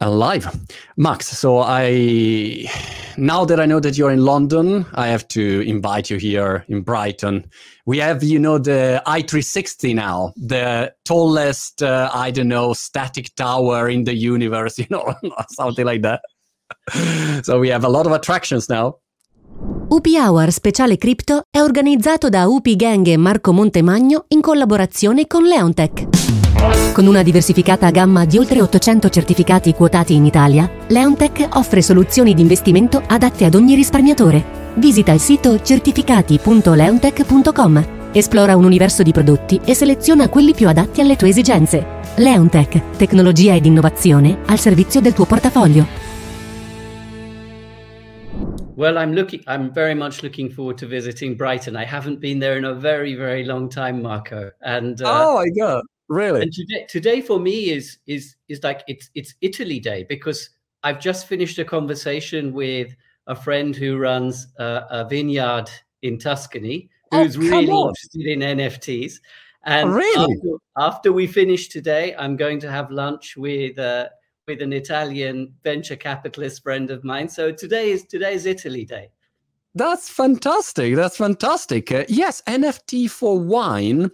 Alive. Max, so I now that I know that you're in London, I have to invite you here in Brighton. We have, you know, the i360 now, the tallest, uh, I don't know, static tower in the universe, you know, something like that. so we have a lot of attractions now. UP Hour Speciale Crypto è organizzato da UP Gang e Marco Montemagno in collaborazione con Leontech. Con una diversificata gamma di oltre 800 certificati quotati in Italia, Leontech offre soluzioni di investimento adatte ad ogni risparmiatore. Visita il sito certificati.leontech.com, esplora un universo di prodotti e seleziona quelli più adatti alle tue esigenze. Leontech, tecnologia ed innovazione al servizio del tuo portafoglio. Well, I'm looking. I'm very much looking forward to visiting Brighton. I haven't been there in a very, very long time, Marco. And uh, oh my god, Really? And today, today for me is is is like it's it's Italy Day because I've just finished a conversation with a friend who runs a, a vineyard in Tuscany oh, who's really on. interested in NFTs. And oh, really? after, after, we finish today, I'm going to have lunch with uh, with an Italian venture capitalist friend of mine. So today is today is Italy Day. That's fantastic. That's fantastic. Uh, yes, NFT for wine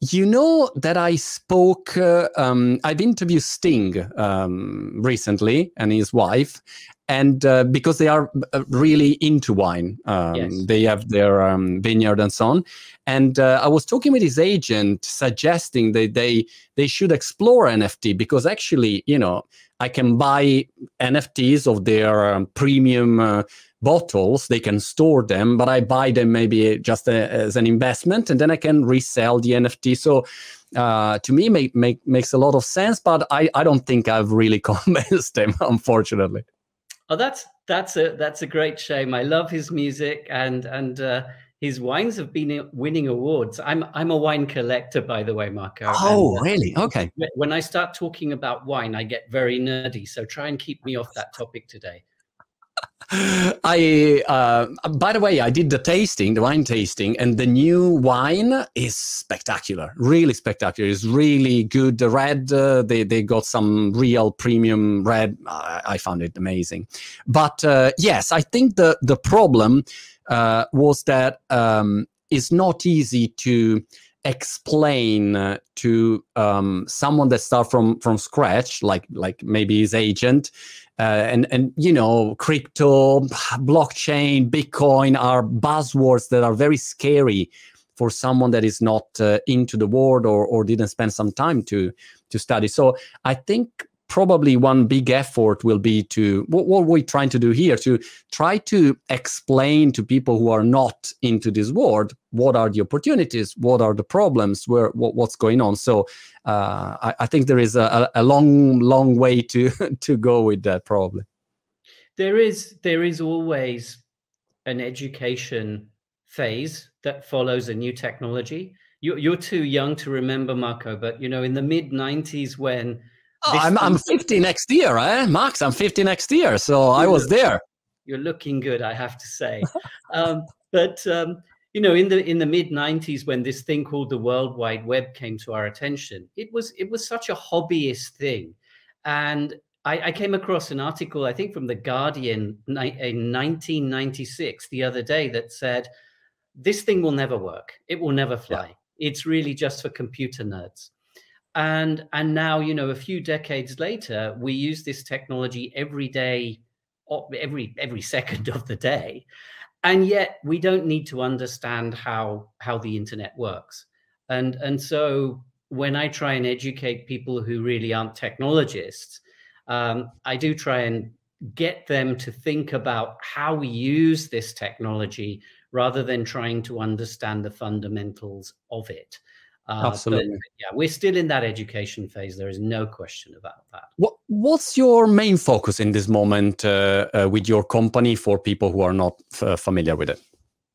you know that I spoke, uh, um, I've interviewed Sting um, recently and his wife, and uh, because they are uh, really into wine, um, yes. they have their um, vineyard and so on. And uh, I was talking with his agent, suggesting that they they should explore NFT because actually, you know, I can buy NFTs of their um, premium uh, bottles they can store them but i buy them maybe just a, as an investment and then i can resell the nft so uh, to me make, make makes a lot of sense but i i don't think i've really convinced them unfortunately oh that's that's a that's a great shame i love his music and and uh, his wines have been winning awards. I'm I'm a wine collector, by the way, Marco. Oh, and, uh, really? Okay. When I start talking about wine, I get very nerdy. So try and keep me off that topic today. I, uh, by the way, I did the tasting, the wine tasting, and the new wine is spectacular, really spectacular. It's really good. The red, uh, they, they got some real premium red. I, I found it amazing. But uh, yes, I think the, the problem uh, was that um, it's not easy to explain uh, to um, someone that start from from scratch like like maybe his agent uh, and and you know crypto blockchain bitcoin are buzzwords that are very scary for someone that is not uh, into the world or or didn't spend some time to to study. So i think probably one big effort will be to what, what we're trying to do here to try to explain to people who are not into this world what are the opportunities what are the problems where what, what's going on. So uh, I, I, think there is a, a long long way to to go with that probably. There is there is always an education phase that follows a new technology. You're, you're too young to remember marco but you know in the mid 90s when Oh, I'm, I'm 50 next year, eh? Max, I'm 50 next year. So I was there. You're looking good, I have to say. um, but, um, you know, in the in the mid 90s, when this thing called the World Wide Web came to our attention, it was it was such a hobbyist thing. And I, I came across an article, I think from The Guardian in 1996, the other day, that said, this thing will never work. It will never fly. Yeah. It's really just for computer nerds and and now you know a few decades later we use this technology every day every every second of the day. And yet we don't need to understand how how the internet works. And and so when i try and educate people who really aren't technologists um, i do try and get them to think about how we use this technology rather than trying to understand the fundamentals of it uh, Absolutely. yeah, we're still in that education phase. There is no question about that. What What's your main focus in this moment uh, uh, with your company for people who are not uh, familiar with it?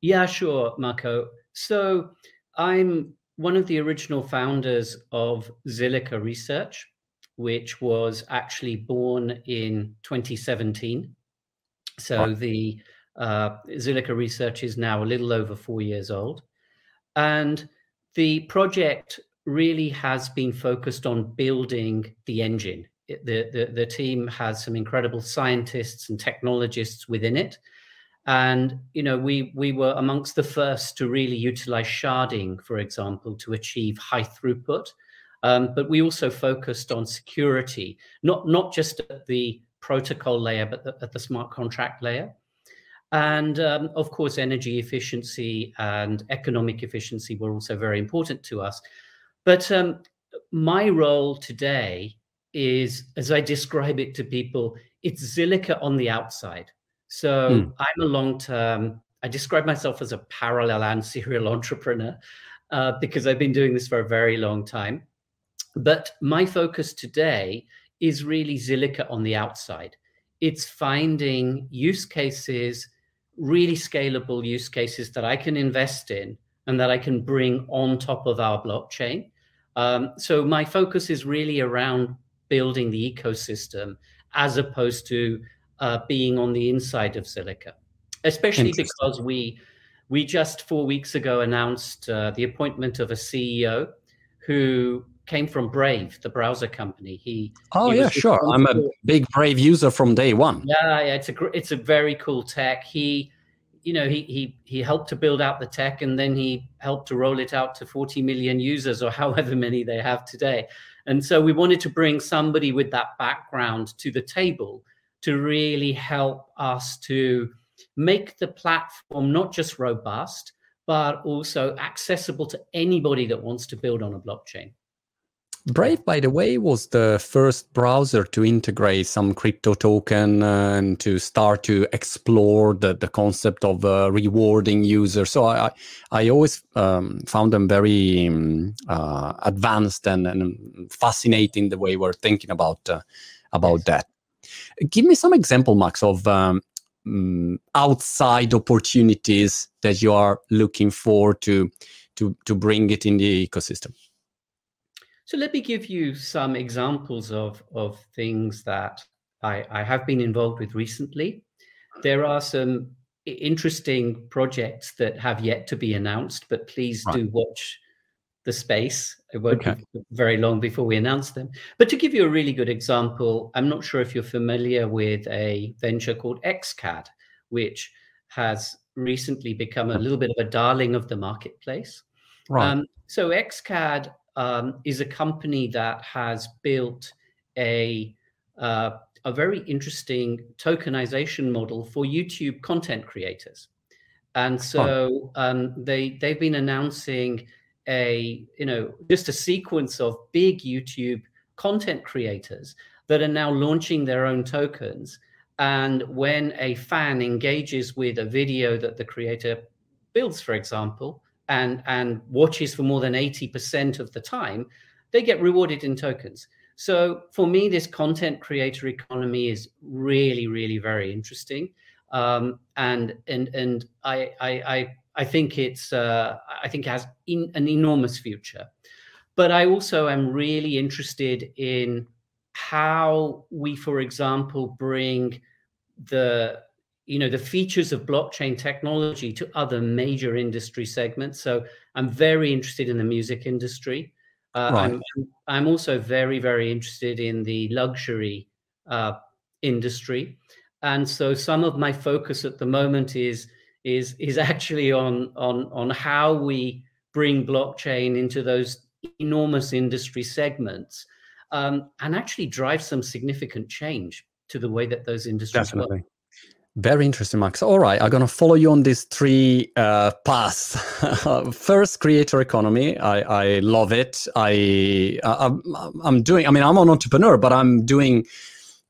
Yeah, sure, Marco. So I'm one of the original founders of Zilliqa Research, which was actually born in 2017. So the uh, Zilliqa Research is now a little over four years old, and the project really has been focused on building the engine, the, the, the team has some incredible scientists and technologists within it. And you know, we we were amongst the first to really utilize sharding, for example, to achieve high throughput. Um, but we also focused on security, not not just at the protocol layer, but the, at the smart contract layer. And um, of course, energy efficiency and economic efficiency were also very important to us. But um, my role today is, as I describe it to people, it's Zilliqa on the outside. So mm. I'm a long term, I describe myself as a parallel and serial entrepreneur uh, because I've been doing this for a very long time. But my focus today is really Zilliqa on the outside. It's finding use cases, really scalable use cases that I can invest in and that I can bring on top of our blockchain. Um, so my focus is really around building the ecosystem as opposed to uh, being on the inside of Zilliqa, especially because we we just four weeks ago announced uh, the appointment of a CEO who came from Brave, the browser company. He oh he yeah, sure. I'm a big Brave user from day one. Yeah, yeah, it's a it's a very cool tech. He you know he he he helped to build out the tech and then he helped to roll it out to 40 million users or however many they have today and so we wanted to bring somebody with that background to the table to really help us to make the platform not just robust but also accessible to anybody that wants to build on a blockchain Brave, by the way, was the first browser to integrate some crypto token uh, and to start to explore the, the concept of uh, rewarding users. So I, I always um, found them very um, uh, advanced and, and, fascinating the way we're thinking about uh, about yes. that. Give me some example, Max, of um, mm, outside opportunities that you are looking for to to to bring it in the ecosystem. So let me give you some examples of, of things that I, I have been involved with recently. There are some interesting projects that have yet to be announced, but please right. do watch the space. It won't okay. be very long before we announce them. But to give you a really good example, I'm not sure if you're familiar with a venture called XCAD, which has recently become a little bit of a darling of the marketplace. Right. Um, so XCAD um, is a company that has built a uh, a very interesting tokenization model for YouTube content creators, and so um, they they've been announcing a you know just a sequence of big YouTube content creators that are now launching their own tokens. And when a fan engages with a video that the creator builds, for example, and and watches for more than 80% of the time they get rewarded in tokens. So for me this content creator economy is really really very interesting. Um, and and and I, I i i think it's uh, i think it has in, an enormous future. But i also am really interested in how we for example bring the you know the features of blockchain technology to other major industry segments so i'm very interested in the music industry uh, right. I'm, I'm also very very interested in the luxury uh, industry and so some of my focus at the moment is is is actually on on on how we bring blockchain into those enormous industry segments um, and actually drive some significant change to the way that those industries Definitely. work very interesting, Max. All right, I'm gonna follow you on these three uh, paths. First, creator economy. I, I love it. I, I am doing. I mean, I'm an entrepreneur, but I'm doing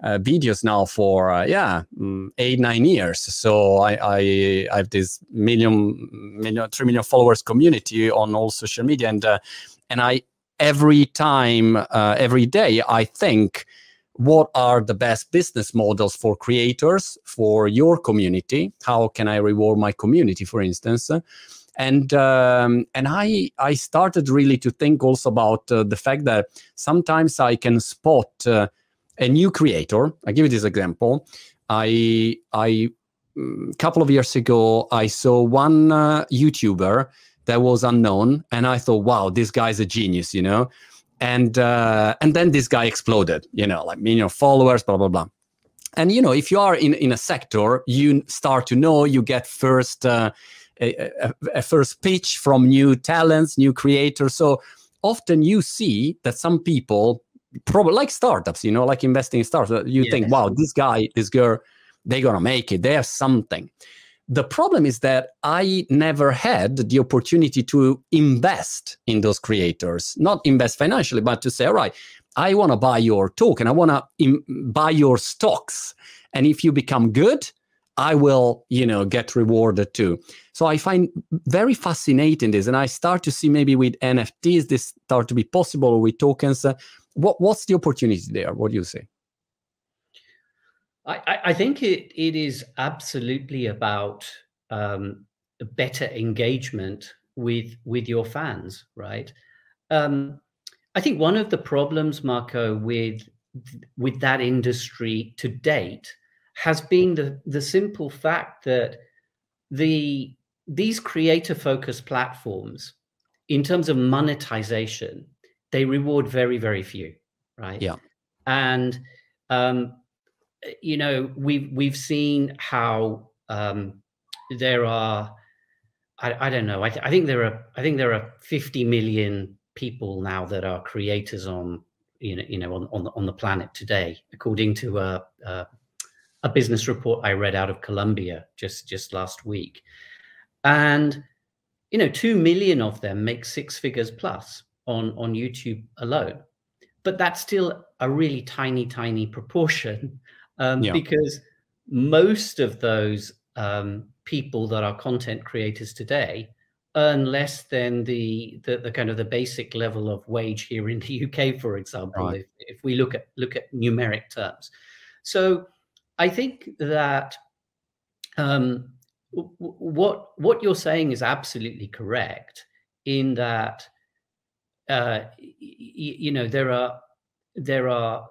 uh, videos now for uh, yeah mm, eight nine years. So I, I I have this million million three million followers community on all social media, and uh, and I every time uh, every day I think what are the best business models for creators for your community? How can i reward my community for instance? And um, and i i started really to think also about uh, the fact that sometimes i can spot uh, a new creator. I give you this example. I i a mm, couple of years ago i saw one uh, youtuber that was unknown and i thought wow this guy's a genius you know and uh, and then this guy exploded. You know, like million followers, blah blah blah. And you know, if you are in in a sector, you start to know. You get first. Uh, a, a, a first pitch from new talents, new creators. So often you see that some people probably like startups you know like investing in startups you yes. think wow this guy this girl they're gonna make it they have something the problem is that i never had the opportunity to invest in those creators not invest financially but to say all right i want to buy your token i want to Im- buy your stocks and if you become good I will, you know, get rewarded too. So I find very fascinating this, and I start to see maybe with NFTs this start to be possible with tokens. Uh, what what's the opportunity there? What do you say? I, I think it it is absolutely about um, better engagement with with your fans, right? Um, I think one of the problems, Marco, with with that industry to date has been the, the simple fact that the these creator focused platforms in terms of monetization they reward very very few right yeah and um you know we've we've seen how um there are i, I don't know I, th- I think there are i think there are 50 million people now that are creators on you know you know on on the, on the planet today. According to a, a a business report I read out of Columbia just just last week, and you know, two million of them make six figures plus on on YouTube alone, but that's still a really tiny, tiny proportion um, yeah. because most of those um, people that are content creators today earn less than the, the, the kind of the basic level of wage here in the UK, for example, right. if, if we look at look at numeric terms. So I think that um, what what you're saying is absolutely correct in that uh, you know there are there are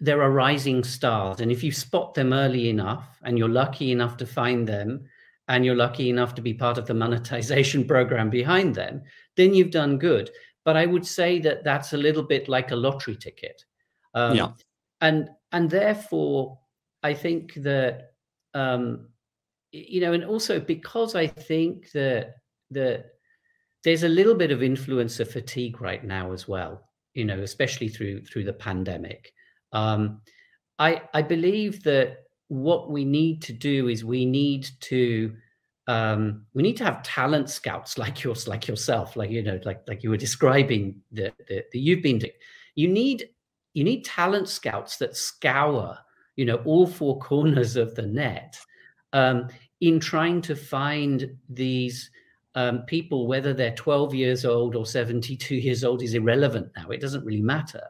there are rising stars and if you spot them early enough and you're lucky enough to find them and you're lucky enough to be part of the monetization program behind them then you've done good but i would say that that's a little bit like a lottery ticket um, yeah and and therefore I think that um, you know, and also because I think that that there's a little bit of influencer fatigue right now as well. You know, especially through through the pandemic. Um, I I believe that what we need to do is we need to um, we need to have talent scouts like yours, like yourself, like you know, like like you were describing that the you've been doing. You need you need talent scouts that scour you know, all four corners of the net um, in trying to find these um, people, whether they're 12 years old or 72 years old, is irrelevant now. It doesn't really matter.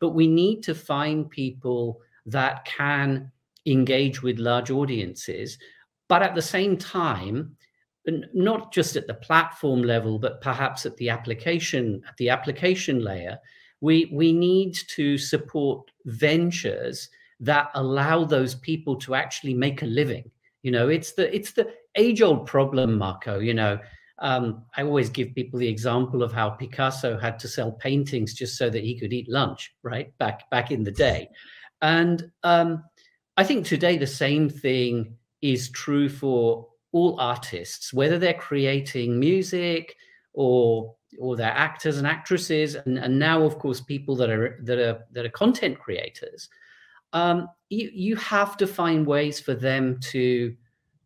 But we need to find people that can engage with large audiences, but at the same time, not just at the platform level, but perhaps at the application at the application layer, we we need to support ventures that allow those people to actually make a living. You know, it's the it's the age old problem, Marco. You know, um, I always give people the example of how Picasso had to sell paintings just so that he could eat lunch, right? Back back in the day, and um, I think today the same thing is true for all artists, whether they're creating music or or they're actors and actresses, and, and now of course people that are that are that are content creators um, you you have to find ways for them to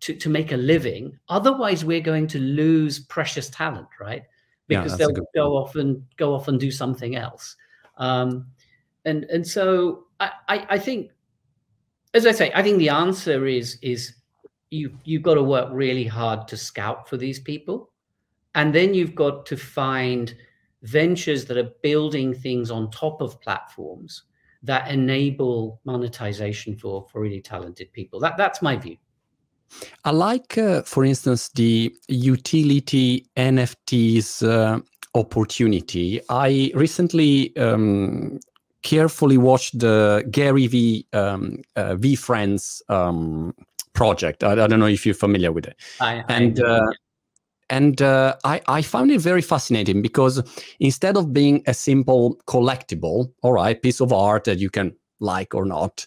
to to make a living. Otherwise, we're going to lose precious talent, right? Because yeah, they'll go off and go off and do something else. Um, and and so I, I, I think, as I say, I think the answer is is you you've got to work really hard to scout for these people, and then you've got to find ventures that are building things on top of platforms that enable monetization for for really talented people. That that's my view. I like, uh, for instance, the utility NFTs uh, opportunity. I recently um, carefully watched the Gary V um, uh, VeeFriends um, project. I, I, don't know if you're familiar with it. I, and I uh, and uh, I, I found it very fascinating because instead of being a simple collectible, all right, piece of art that you can like or not,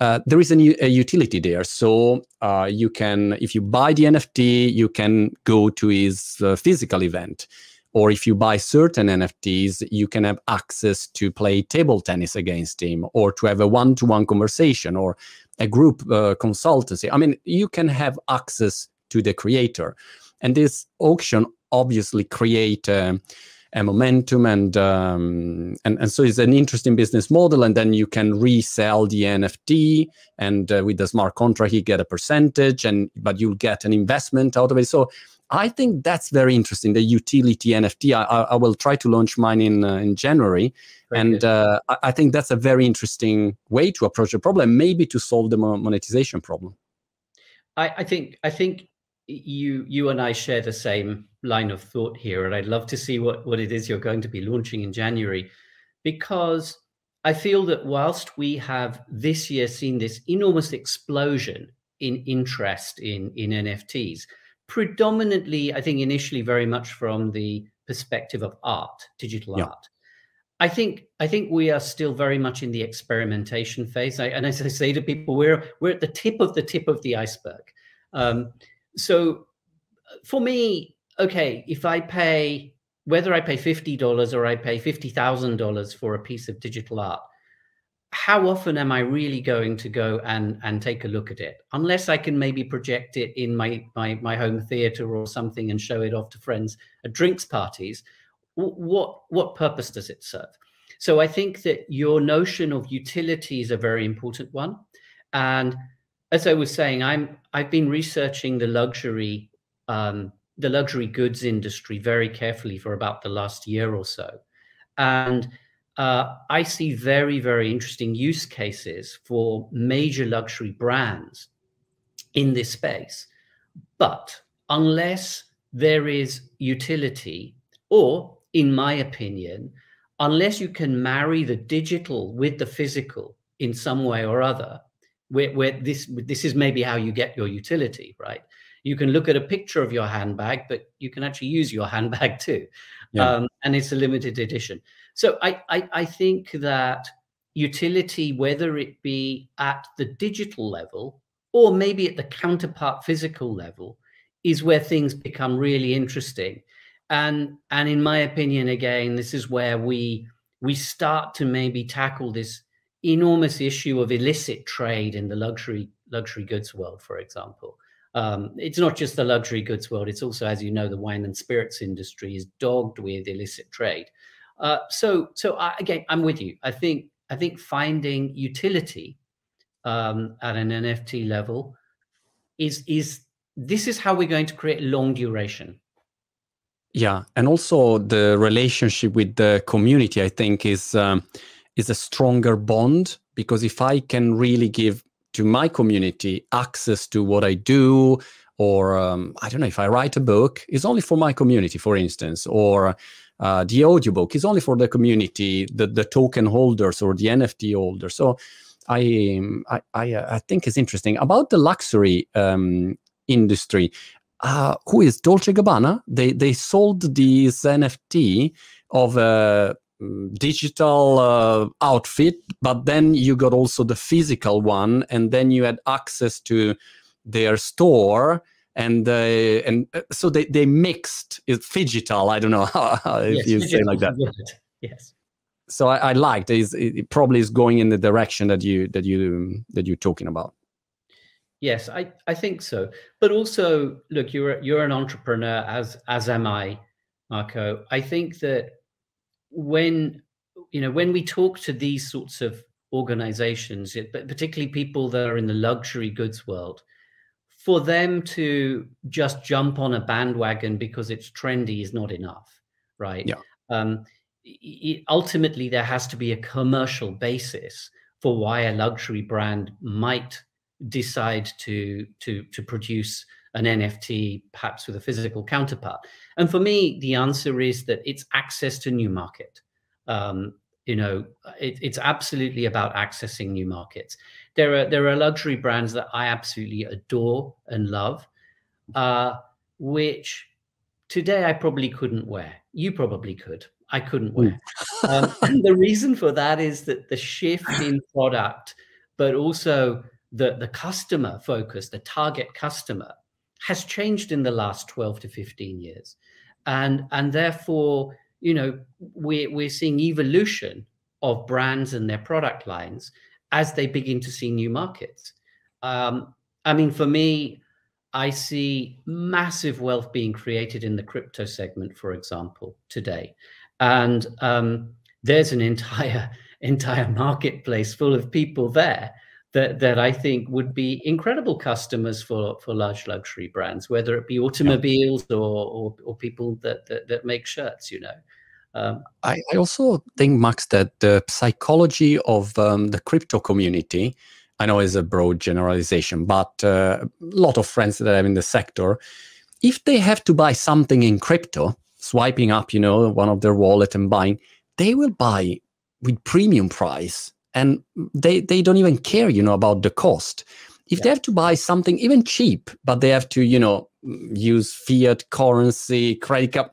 uh, there is a, a, utility there. So uh, you can, if you buy the NFT, you can go to his uh, physical event. Or if you buy certain NFTs, you can have access to play table tennis against him or to have a one to one conversation or a group uh, consultancy. I mean, you can have access to the creator. And this auction obviously create a, a momentum and, um, and and so it's an interesting business model. And then you can resell the NFT, and uh, with the smart contract, you get a percentage, and but you'll get an investment out of it. So I think that's very interesting. The utility NFT. I, I will try to launch mine in uh, in January, very and uh, I think that's a very interesting way to approach the problem, maybe to solve the monetization problem. I, I think I think you you and I share the same line of thought here, and I'd love to see what what it is you're going to be launching in January, because I feel that whilst we have this year seen this enormous explosion in interest in in NFTs, predominantly I think initially very much from the perspective of art, digital yeah. art. I think I think we are still very much in the experimentation phase, I, and as I say to people, we're we're at the tip of the tip of the iceberg. Um, so for me, okay, if I pay whether I pay fifty dollars or I pay fifty thousand dollars for a piece of digital art, how often am I really going to go and and take a look at it? Unless I can maybe project it in my my my home theater or something and show it off to friends at drinks parties. What what purpose does it serve? So I think that your notion of utility is a very important one, and as I was saying, I'm I've been researching the luxury um, the luxury goods industry very carefully for about the last year or so, and uh, I see very very interesting use cases for major luxury brands in this space, but unless there is utility, or in my opinion, unless you can marry the digital with the physical in some way or other where, where this this is maybe how you get your utility, right? You can look at a picture of your handbag, but you can actually use your handbag too, yeah. um, and it's a limited edition. So I, I I think that utility, whether it be at the digital level or maybe at the counterpart physical level, is where things become really interesting. And and in my opinion, again, this is where we we start to maybe tackle this enormous issue of illicit trade in the luxury luxury goods world, for example. Um, it's not just the luxury goods world; it's also, as you know, the wine and spirits industry is dogged with illicit trade. Uh, so, so I, again, I'm with you. I think I think finding utility um, at an NFT level is is this is how we're going to create long duration. Yeah, and also the relationship with the community, I think, is. Um, is a stronger bond because if I can really give to my community access to what I do, or um, I don't know, if I write a book, it's only for my community, for instance, or uh, the audiobook is only for the community, the, the token holders or the NFT holders. So I, I, I, uh, I think it's interesting about the luxury um, industry. Uh, who is Dolce Gabbana? They they sold these NFT of a digital uh, outfit, but then you got also the physical one, and then you had access to their store. And uh, and uh, so they, they mixed it digital. I don't know how, if yes, you say like that. Yes. So I, I liked it. It probably is going in the direction that you that you that you're talking about. Yes, I, I think so. But also, look, you're you're an entrepreneur, as as am I, Marco. I think that when you know when we talk to these sorts of organizations but particularly people that are in the luxury goods world for them to just jump on a bandwagon because it's trendy is not enough right yeah. um, it, ultimately there has to be a commercial basis for why a luxury brand might decide to to to produce an NFT, perhaps with a physical counterpart? And for me, the answer is that it's access to new market. Um, you know, it, it's absolutely about accessing new markets. There are there are luxury brands that I absolutely adore and love, uh, which today I probably couldn't wear. You probably could. I couldn't wear. um, and the reason for that is that the shift in product, but also the, the customer focus, the target customer, has changed in the last 12 to 15 years. And, and therefore, you know, we're, we're seeing evolution of brands and their product lines as they begin to see new markets. Um, I mean, for me, I see massive wealth being created in the crypto segment, for example, today, and um, there's an entire entire marketplace full of people there that that I think would be incredible customers for for large luxury brands, whether it be automobiles or or, or people that, that, that make shirts, you know. Um, I, I, also think, Max, that the psychology of um, the crypto community, I know is a broad generalization, but uh, a lot of friends that I have in the sector, if they have to buy something in crypto, swiping up, you know, one of their wallet and buying, they will buy with premium price and they, they don't even care, you know, about the cost. If yeah. they have to buy something even cheap, but they have to, you know, use fiat currency, credit card,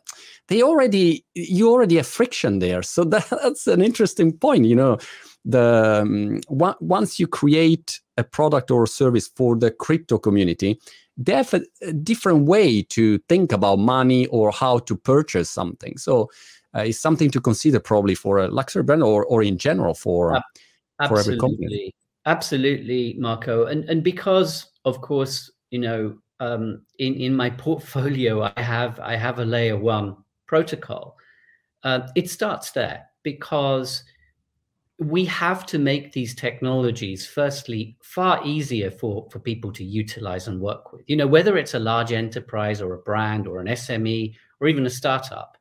they already you already have friction there so that, that's an interesting point you know the um, once you create a product or a service for the crypto community they have a, a different way to think about money or how to purchase something so uh, it's something to consider probably for a luxury brand or, or in general for, uh, for every company. Absolutely. Marco. And and because of course you know um, in in my portfolio i have i have a layer one protocol. Uh, it starts there because we have to make these technologies firstly far easier for, for people to utilize and work with. You know whether it's a large enterprise or a brand or an sme or even a startup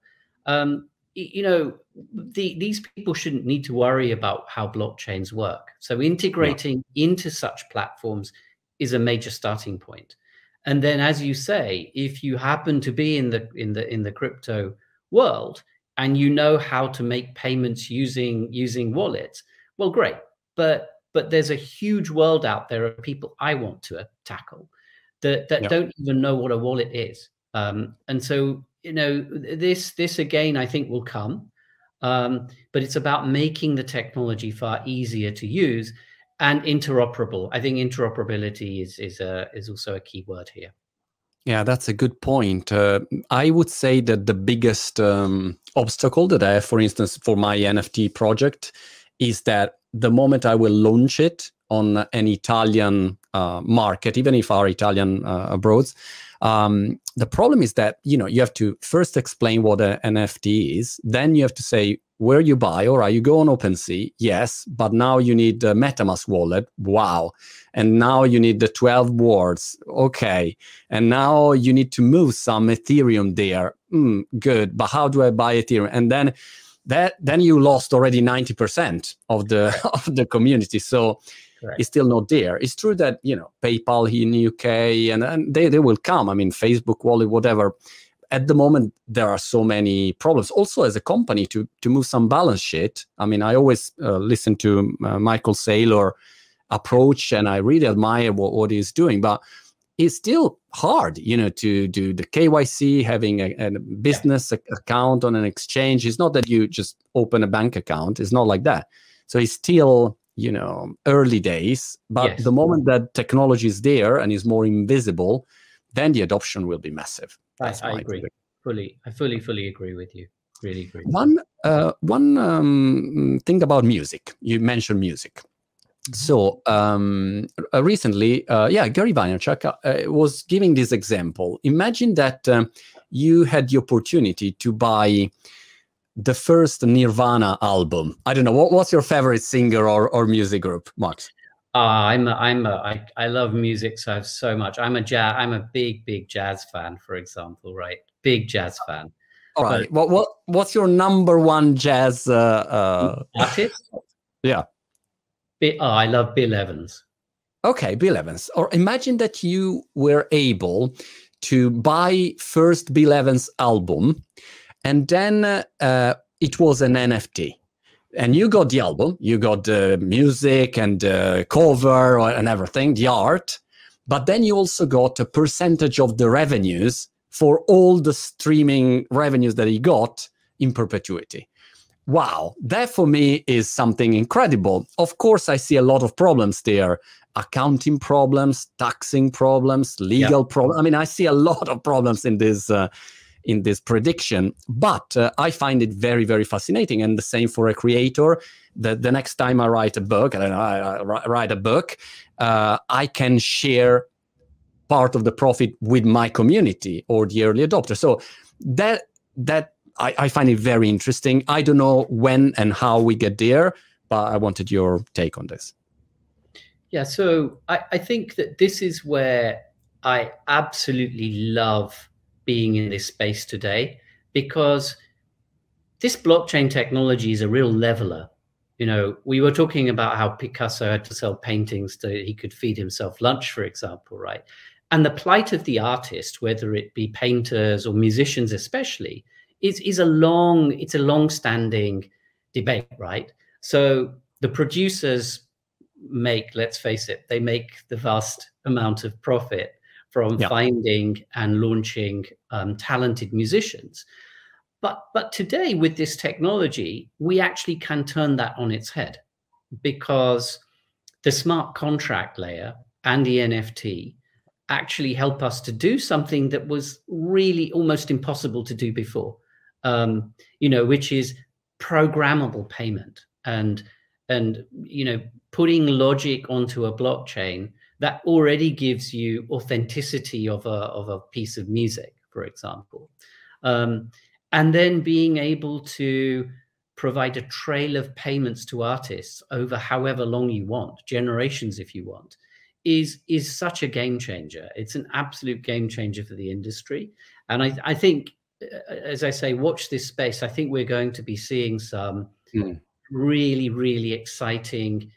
um, you know the, these people shouldn't need to worry about how blockchains work so integrating yeah. into such platforms is a major starting point and then as you say if you happen to be in the in the in the crypto world and you know how to make payments using using wallets well great but but there's a huge world out there of people i want to tackle that that yep. don't even know what a wallet is um, and so you know this this again i think will come um, but it's about making the technology far easier to use and interoperable. I think interoperability is is a is also a key word here. Yeah, that's a good point. Uh, I would say that the biggest um, obstacle that I have, for instance, for my NFT project, is that the moment I will launch it on an Italian uh, market, even if our Italian uh, abroad, um, the problem is that you know you have to first explain what an NFT is, then you have to say where you buy. All right, you go on OpenSea, yes, but now you need the MetaMask wallet. Wow, and now you need the twelve words. Okay, and now you need to move some Ethereum there. Mm, good, but how do I buy Ethereum? And then that then you lost already 90% of the of the community so Correct. it's still not there. It's true that you know PayPal here in the UK and, and they, they will come. I mean, Facebook wallet, whatever. At the moment, there are so many problems. Also, as a company, to to move some balance sheet. I mean, I always uh, listen to uh, Michael Saylor approach, and I really admire what, what he's doing. But it's still hard, you know, to do the KYC, having a, a business yeah. account on an exchange. It's not that you just open a bank account. It's not like that. So it's still you know early days but yes. the moment that technology is there and is more invisible then the adoption will be massive That's i, I agree theory. fully i fully fully agree with you really agree one uh, one um, thing about music you mentioned music mm-hmm. so um, uh, recently, uh, yeah, Gary Vaynerchuk uh, was giving this example. Imagine that um, you had the opportunity to buy the first Nirvana album. I don't know what, what's your favorite singer or, or music group, Max. Uh, I'm a, I'm a, I, I love music so so much. I'm a jazz. I'm a big big jazz fan, for example. Right, big jazz fan. All right. But, what what what's your number one jazz uh, uh... artist? yeah. oh, I love Bill Evans. Okay, Bill Evans. Or imagine that you were able to buy first Bill Evans album and then uh, it was an NFT. And you got the album, you got the music and the cover and everything, the art, but then you also got a percentage of the revenues for all the streaming revenues that he got in perpetuity. Wow, that for me is something incredible. Of course, I see a lot of problems there accounting problems, taxing problems, legal yeah. problems. I mean, I see a lot of problems in this. Uh, in this prediction. But uh, I find it very, very fascinating. And the same for a creator. The, the next time I write a book, I, know, I, I write a book, uh, I can share part of the profit with my community or the early adopter. So that that I, I find it very interesting. I don't know when and how we get there, but I wanted your take on this. Yeah, so I, I think that this is where I absolutely love being in this space today because this blockchain technology is a real leveler. You know, we were talking about how Picasso had to sell paintings so he could feed himself lunch, for example, right? And the plight of the artist, whether it be painters or musicians, especially, is is a long it's a long-standing debate, right? So the producers make, let's face it, they make the vast amount of profit from yeah. finding and launching um, talented musicians. But but today with this technology, we actually can turn that on its head because the smart contract layer and the NFT actually help us to do something that was really almost impossible to do before. Um, you know, which is programmable payment and and you know putting logic onto a blockchain that already gives you authenticity of a, of a piece of music, for example. Um, and then being able to provide a trail of payments to artists over however long you want, generations if you want, is is such a game changer. It's an absolute game changer for the industry. And I, I think, uh, as I say, watch this space. I think we're going to be seeing some mm. really, really exciting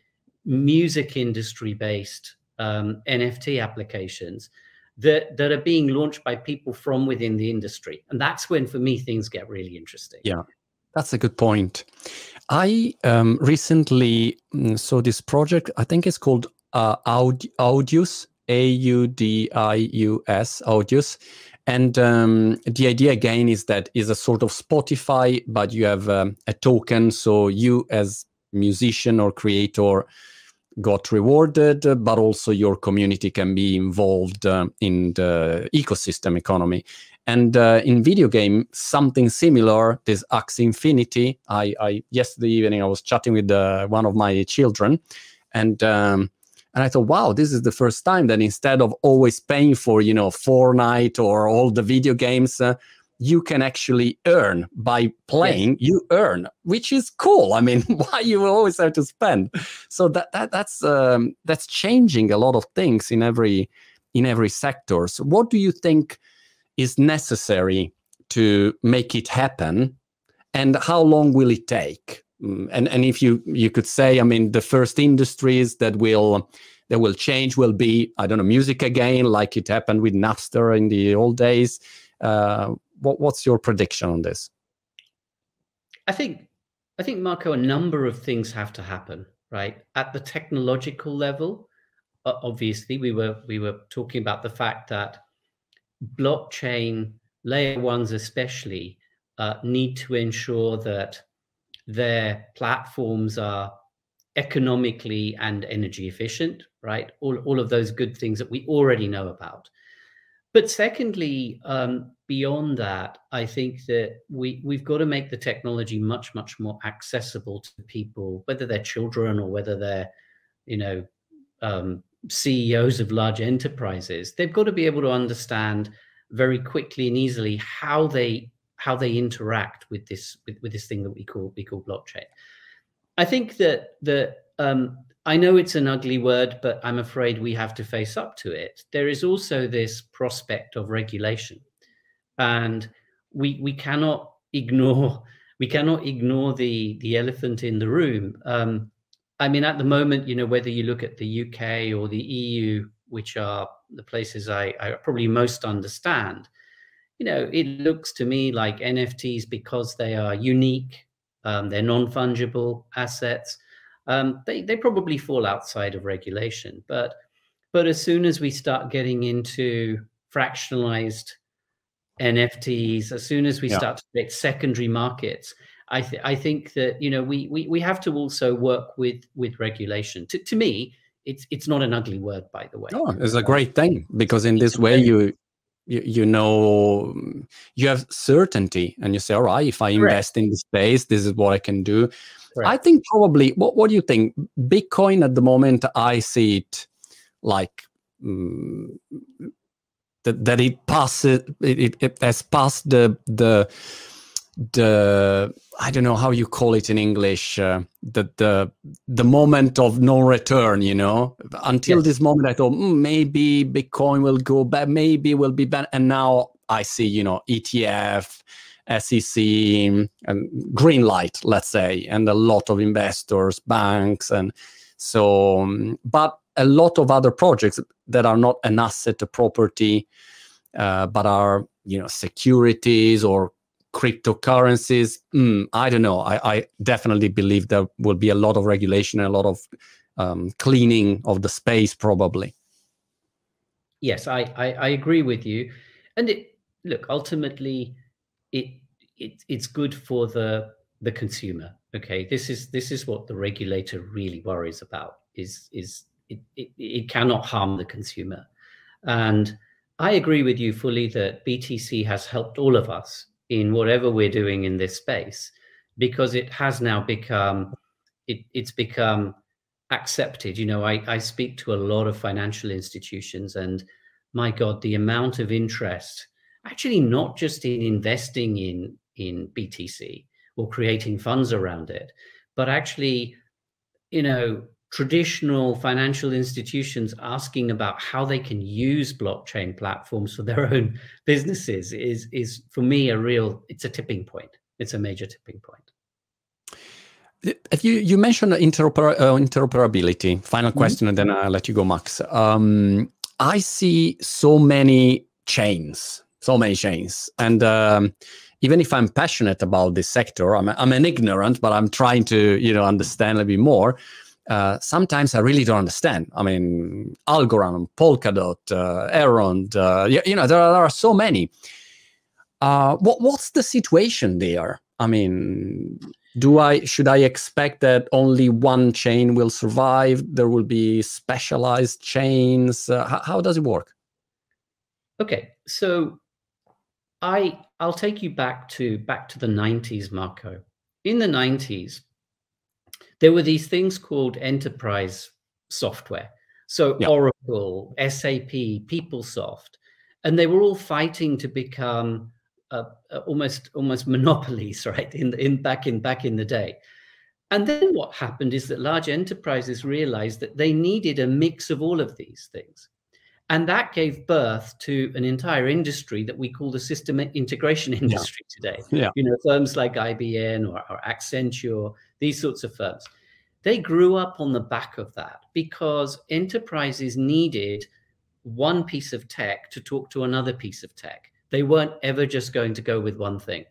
music industry based um, NFT applications that that are being launched by people from within the industry, and that's when, for me, things get really interesting. Yeah, that's a good point. I um, recently mm, saw this project. I think it's called uh, Aud- Audius, A U D I U S, Audius. And um, the idea again is that is a sort of Spotify, but you have um, a token. So you, as musician or creator, got rewarded, but also your community can be involved uh, in the ecosystem economy. And uh, in video game, something similar. This Axie Infinity. I, I yesterday evening I was chatting with uh, one of my children, and um, and I thought, wow, this is the first time that instead of always paying for you know Fortnite or all the video games, uh, you can actually earn by playing yes. you earn which is cool. I mean why you always have to spend? So that, that that's um, that's changing a lot of things in every in every sector. So what do you think is necessary to make it happen? And how long will it take? Mm, and and if you you could say i mean the first industries that will that will change will be i don't know music again like it happened with napster in the old days. Uh, what, what's your prediction on this? I think I think Marco, a number of things have to happen, right? At the technological level, obviously, we were we were talking about the fact that blockchain layer ones, especially, uh, need to ensure that their platforms are economically and energy efficient, right? All all of those good things that we already know about. But secondly, um, beyond that, I think that we we've got to make the technology much much more accessible to people, whether they're children or whether they're, you know, um, CEOs of large enterprises. They've got to be able to understand very quickly and easily how they how they interact with this with, with this thing that we call we call blockchain. I think that the um, I know it's an ugly word, but I'm afraid we have to face up to it. There is also this prospect of regulation, and we we cannot ignore we cannot ignore the the elephant in the room. Um, I mean, at the moment, you know, whether you look at the UK or the EU, which are the places I, I probably most understand, you know, it looks to me like NFTs because they are unique, um, they're non fungible assets um, they they probably fall outside of regulation. But but as soon as we start getting into fractionalized NFTs, as soon as we yeah. start to create secondary markets, I, th- I think that you know we, we we have to also work with with regulation. To, to me, it's it's not an ugly word, by the way. No, it's a great thing because in this way you, you you know you have certainty and you say, all right, if I invest Correct. in the space, this is what I can do. Correct. I think probably what what do you think? Bitcoin at the moment, I see it like. Um, that, that it passes it, it has passed the the the I don't know how you call it in English uh, the the the moment of no return. You know, until yes. this moment, I thought mm, maybe Bitcoin will go back, maybe will be bad, and now I see you know ETF, SEC, and green light, let's say, and a lot of investors, banks, and so. Um, but a lot of other projects that are not an asset, a property, uh, but are you know securities or cryptocurrencies mm, i don't know. I, I, definitely believe there will be a lot of regulation and a lot of um, cleaning of the space probably. Yes I, I, I agree with you. And it look ultimately it, it it's good for the the consumer okay? This is this is what the regulator really worries about is is it, it, it cannot harm the consumer. And i agree with you fully that btc has helped all of us in whatever we're doing in this space because it has now become it, it's become accepted. You know I, I speak to a lot of financial institutions and my god the amount of interest actually not just in investing in in btc or creating funds around it but actually you know traditional financial institutions asking about how they can use blockchain platforms for their own businesses is is for me a real it's a tipping point it's a major tipping point you you mentioned interoper- uh, interoperability final mm-hmm. question mm-hmm. and then i'll let you go max um, i see so many chains so many chains and um, even if i'm passionate about this sector I'm, I'm an ignorant but i'm trying to you know understand a bit more uh, sometimes I really don't understand. I mean, Algorand, Polkadot, uh, Elrond, uh, you, you, know, there are, there are so many. Uh, what, what's the situation there? I mean, do I should I expect that only one chain will survive? There will be specialized chains. Uh, how, how does it work? Okay, so I I'll take you back to back to the 90s, Marco. In the 90s, there were these things called enterprise software. So yeah. Oracle, SAP, PeopleSoft, and they were all fighting to become uh, almost almost monopolies, right? In in back in back in the day. And then what happened is that large enterprises realized that they needed a mix of all of these things. And that gave birth to an entire industry that we call the system integration industry yeah. today. Yeah. You know, firms like IBM or, or Accenture, these sorts of firms. They grew up on the back of that because enterprises needed one piece of tech to talk to another piece of tech. They weren't ever just going to go with one thing.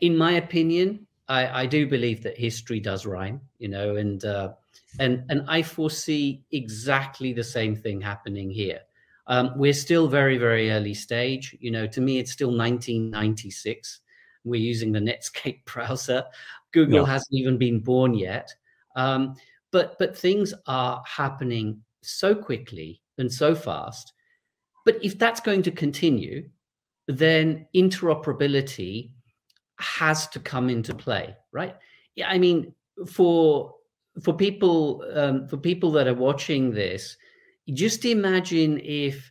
In my opinion, I, I do believe that history does rhyme, you know, and uh, and and I foresee exactly the same thing happening here. Um, we're still very very early stage. You know, to me, it's still 1996. We're using the Netscape browser. Google yeah. hasn't even been born yet. Um, but but things are happening so quickly and so fast. But if that's going to continue, then interoperability has to come into play, right? Yeah, I mean, for for people um, for people that are watching this, just imagine if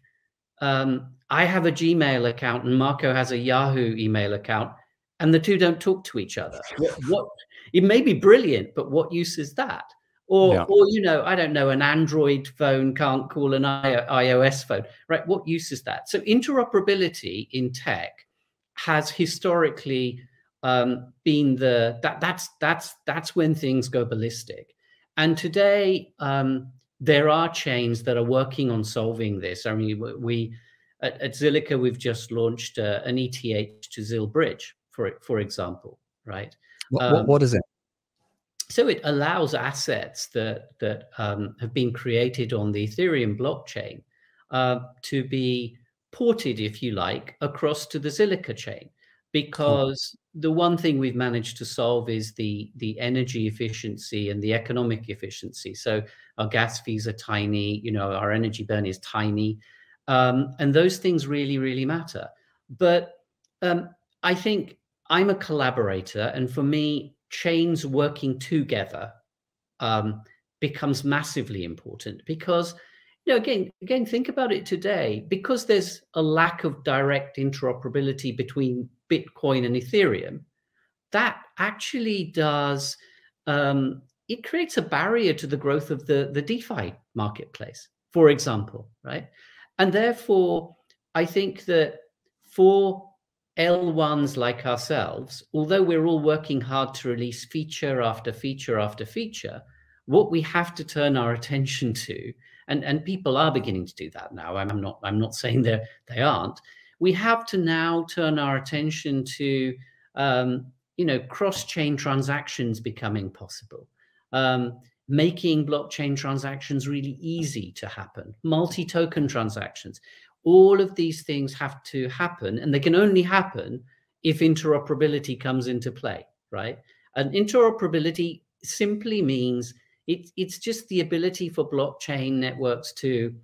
um, I have a Gmail account and Marco has a Yahoo email account, and the two don't talk to each other. What, what it may be brilliant, but what use is that? Or, yeah. or you know, I don't know, an Android phone can't call an iOS phone, right? What use is that? So interoperability in tech has historically um, been the that that's that's that's when things go ballistic. And today, um, there are chains that are working on solving this. I mean, we at, at Zilliqa, we've just launched uh, an ETH to ZIL bridge, for for example, right? What, um, what is it? So it allows assets that that um, have been created on the Ethereum blockchain uh, to be ported, if you like, across to the Zilliqa chain because the one thing we've managed to solve is the the energy efficiency and the economic efficiency. So our gas fees are tiny, you know, our energy burn is tiny, um, and those things really really matter. But um, I think I'm a collaborator, and for me, chains working together um, becomes massively important because you know again again think about it today. Because there's a lack of direct interoperability between bitcoin and ethereum that actually does um, it creates a barrier to the growth of the the defi marketplace for example right? And therefore i think that for L1s like ourselves, although we're all working hard to release feature after feature after feature, what we have to turn our attention to, and, and people are beginning to do that now. I'm not I'm not saying they they aren't. We have to now turn our attention to um, you know cross-chain transactions becoming possible. Um, making blockchain transactions really easy to happen, multi-token transactions all of these things have to happen and they can only happen if interoperability comes into play right? And interoperability simply means it, it's just the ability for blockchain networks to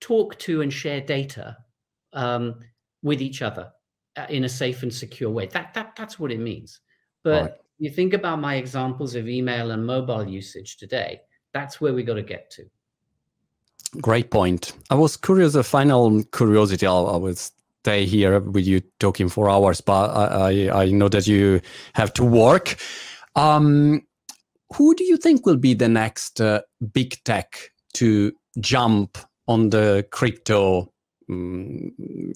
talk to and share data um, with each other uh, in a safe and secure way. That, that that's what it means. But right. you think about my examples of email and mobile usage today that's where we got to get to Great point. I was curious, a final curiosity. I'll, I will stay here with you talking for hours, but I, I, I know that you have to work. Um, who do you think will be the next uh, big tech to jump on the crypto um,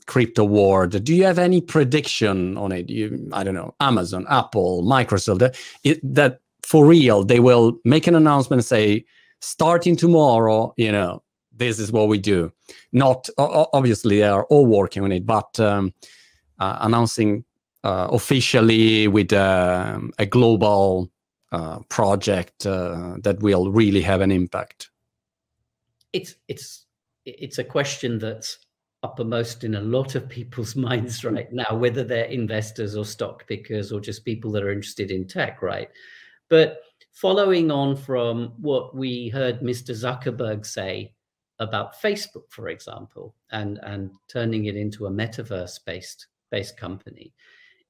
crypto world? Do you have any prediction on it? You, I don't know, Amazon, Apple, Microsoft, that, it, that for real they will make an announcement and say, starting tomorrow, you know, this is what we do. Not obviously they are all working on it, but um, uh, announcing uh, officially with uh, a global uh, project uh, that will really have an impact. It's it's it's a question that's uppermost in a lot of people's minds right now, whether they're investors or stock pickers or just people that are interested in tech, right? But following on from what we heard Mr. Zuckerberg say about Facebook, for example, and, and turning it into a metaverse based based company.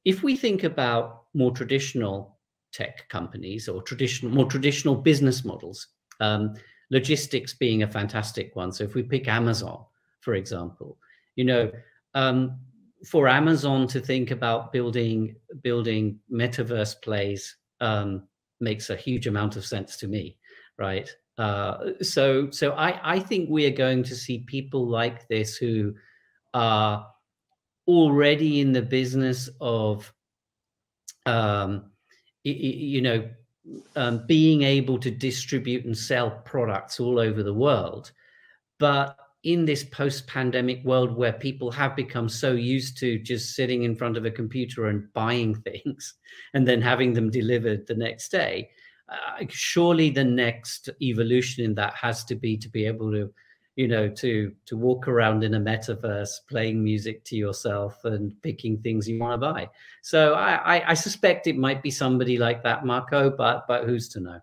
If we think about more traditional tech companies or traditional more traditional business models, um, logistics being a fantastic one. So if we pick Amazon, for example, you know, um, for Amazon to think about building building metaverse plays um, makes a huge amount of sense to me, right? Uh, so so I, I think we are going to see people like this who are already in the business of um, you know um, being able to distribute and sell products all over the world. But in this post-pandemic world where people have become so used to just sitting in front of a computer and buying things and then having them delivered the next day uh, surely the next evolution in that has to be to be able to you know to to walk around in a metaverse playing music to yourself and picking things you want to buy. So I, I, I suspect it might be somebody like that marco but but who's to know?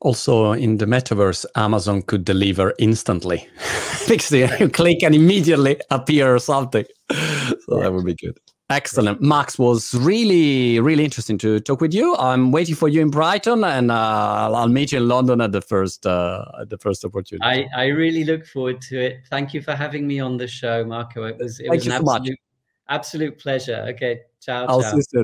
Also in the metaverse amazon could deliver instantly because you click and immediately appear or something. So that would be good Excellent. Max was really, really interesting to talk with you. I'm waiting for you in Brighton and uh, I'll meet you in London at the first uh, at the first opportunity. I, I really look forward to it. Thank you for having me on the show, Marco. It was it Thank was an absolute, so absolute pleasure. Okay. Ciao. I'll ciao. see you soon.